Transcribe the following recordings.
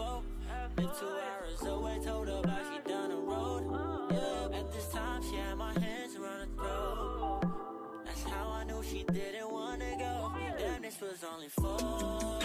got work at 4. Live two hours away, told her about she down the road. Yeah, at this time, she had my hands around her throat. That's how I knew she didn't wanna go. Damn, this was only foreplay.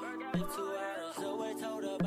Live two hours away, told her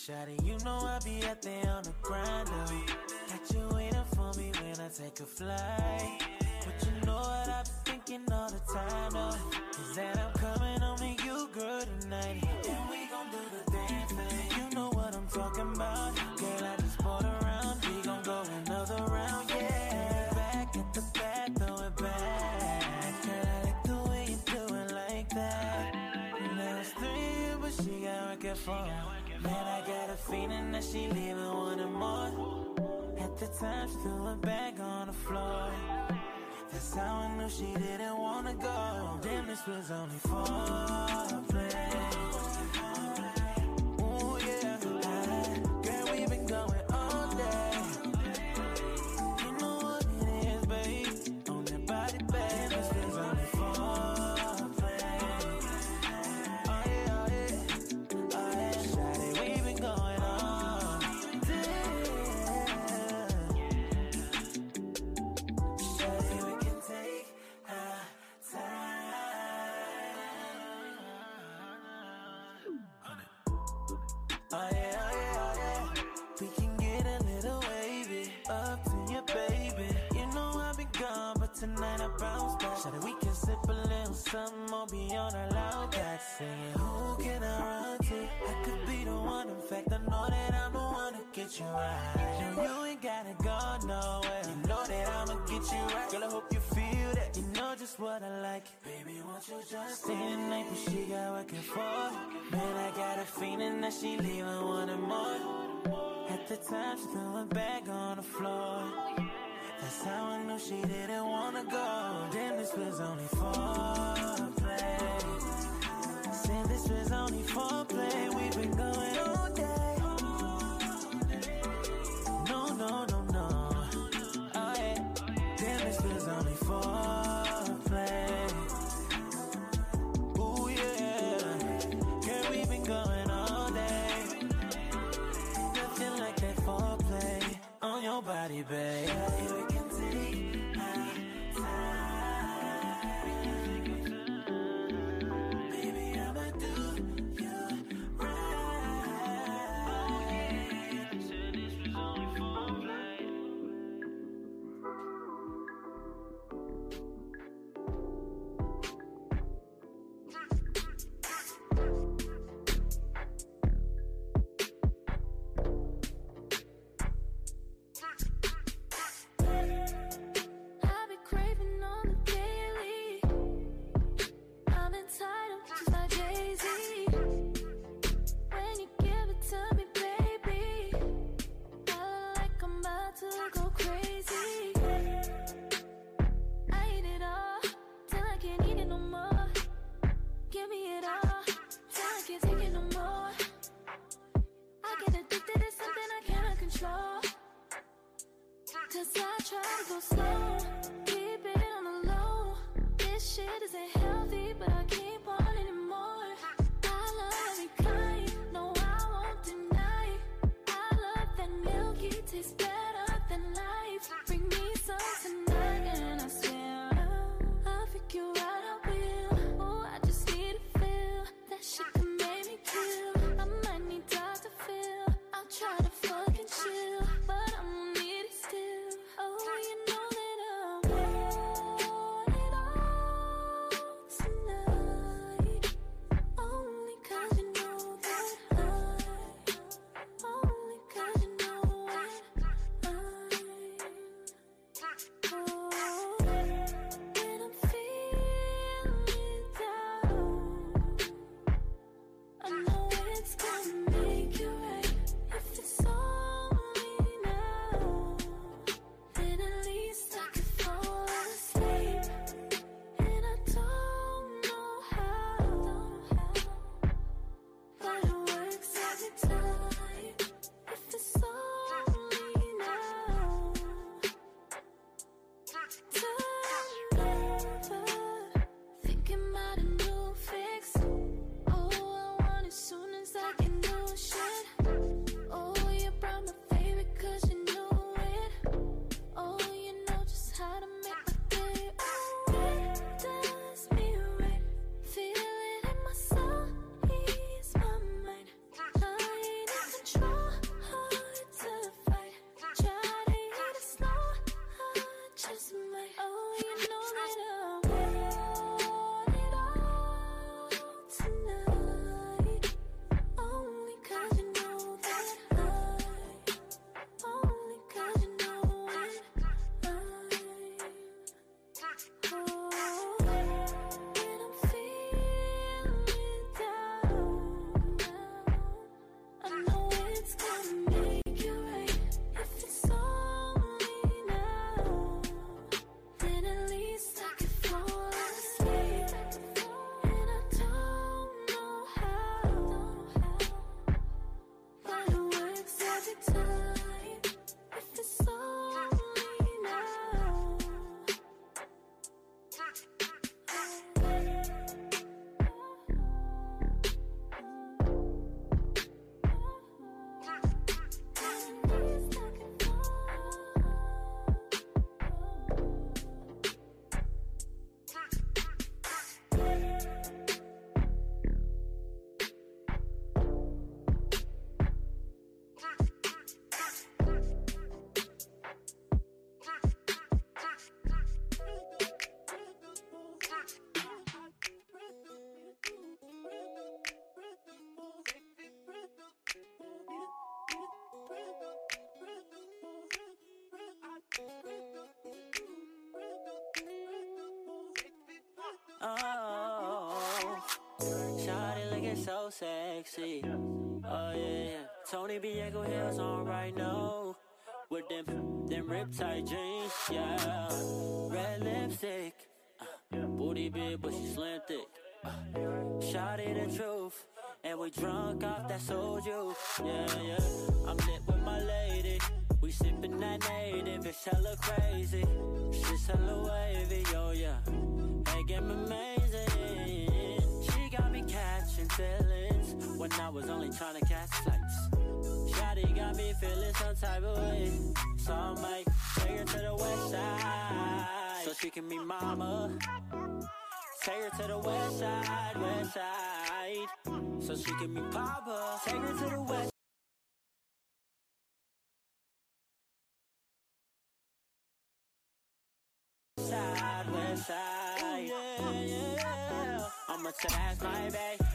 Shawty, you know I be out there on the grind. Got you waiting for me when I take a flight. But you know what I be thinking all the time, though. Is that I'm coming home to you, girl, tonight. And we gon' do the damn thing. You know what I'm talking about. Girl, I just bought around. We gon' go another round, yeah. Back at the back, throw it back. Girl, I like the way you do it like that. Now it's three, but she got work at four. Man, feeling that she leaving wanting more. At the time, she threw her bag on the floor. That's how I knew she didn't wanna go. Damn, this was only foreplay. Tonight I bounce back. Shawty, we can sip a little something or be on our loud back singing. Who can I run to? I could be the one. In fact, I know that I'm the one to get you right. No, you ain't gotta go nowhere. You know that I'ma get you right. Girl, I hope you feel that. You know just what I like. Baby, won't you just stay the night, but she got working for. Man, I got a feeling that she leaving wanting more. At the time, she threw her bag on the floor. That's how I knew she didn't wanna go. Damn, this was only foreplay. Said this was only foreplay. We've been going all day. No, no, no, no. Oh yeah. Damn, this was only foreplay. Ooh yeah. Girl, we've been going all day. Nothing like that foreplay on your body, babe. So sexy. Oh yeah, Tony Diego heels on right now. With them, them rip tight jeans, yeah. Red lipstick, uh, booty big but she slim thick. Uh, Shotty the truth, and we drunk off that soju. Yeah, yeah. I'm lit with my lady. We sippin' that native, it's hella crazy. She's hella wavy, yo, yeah. Hey, get me amazing. She got me catching feelings when I was only trying to catch flights. body got me feeling some type of way. So I might take her to the west side. So she can meet mama. Take her to the west side, west side. So she can meet papa. Take her to the west side, west side. Yeah, yeah, yeah. I'ma say my babe,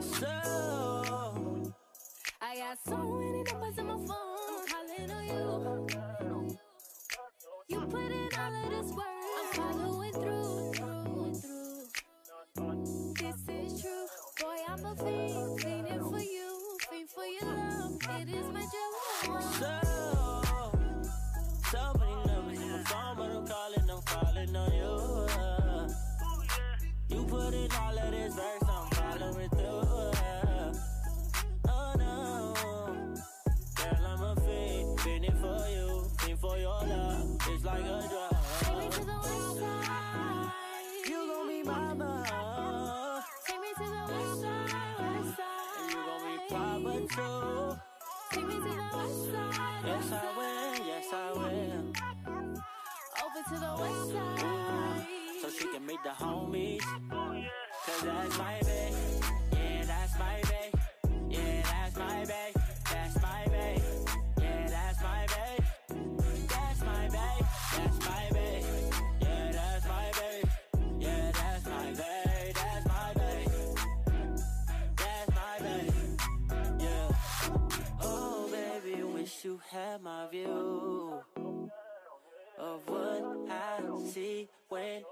So, I got so many numbers on my phone. I'm calling on you. You put in all of this work. I'm following through, through, through. This is true. Boy, I'm a fiend, that's my bae. Yeah, that's my bae. Yeah, that's my bae. That's my bae. Yeah, that's my bae. That's my bae. That's my bae. Yeah, that's my bae. Yeah, that's my bae. That's my bae. That's my bae. Yeah. Oh, baby, wish you had my view of what I see when.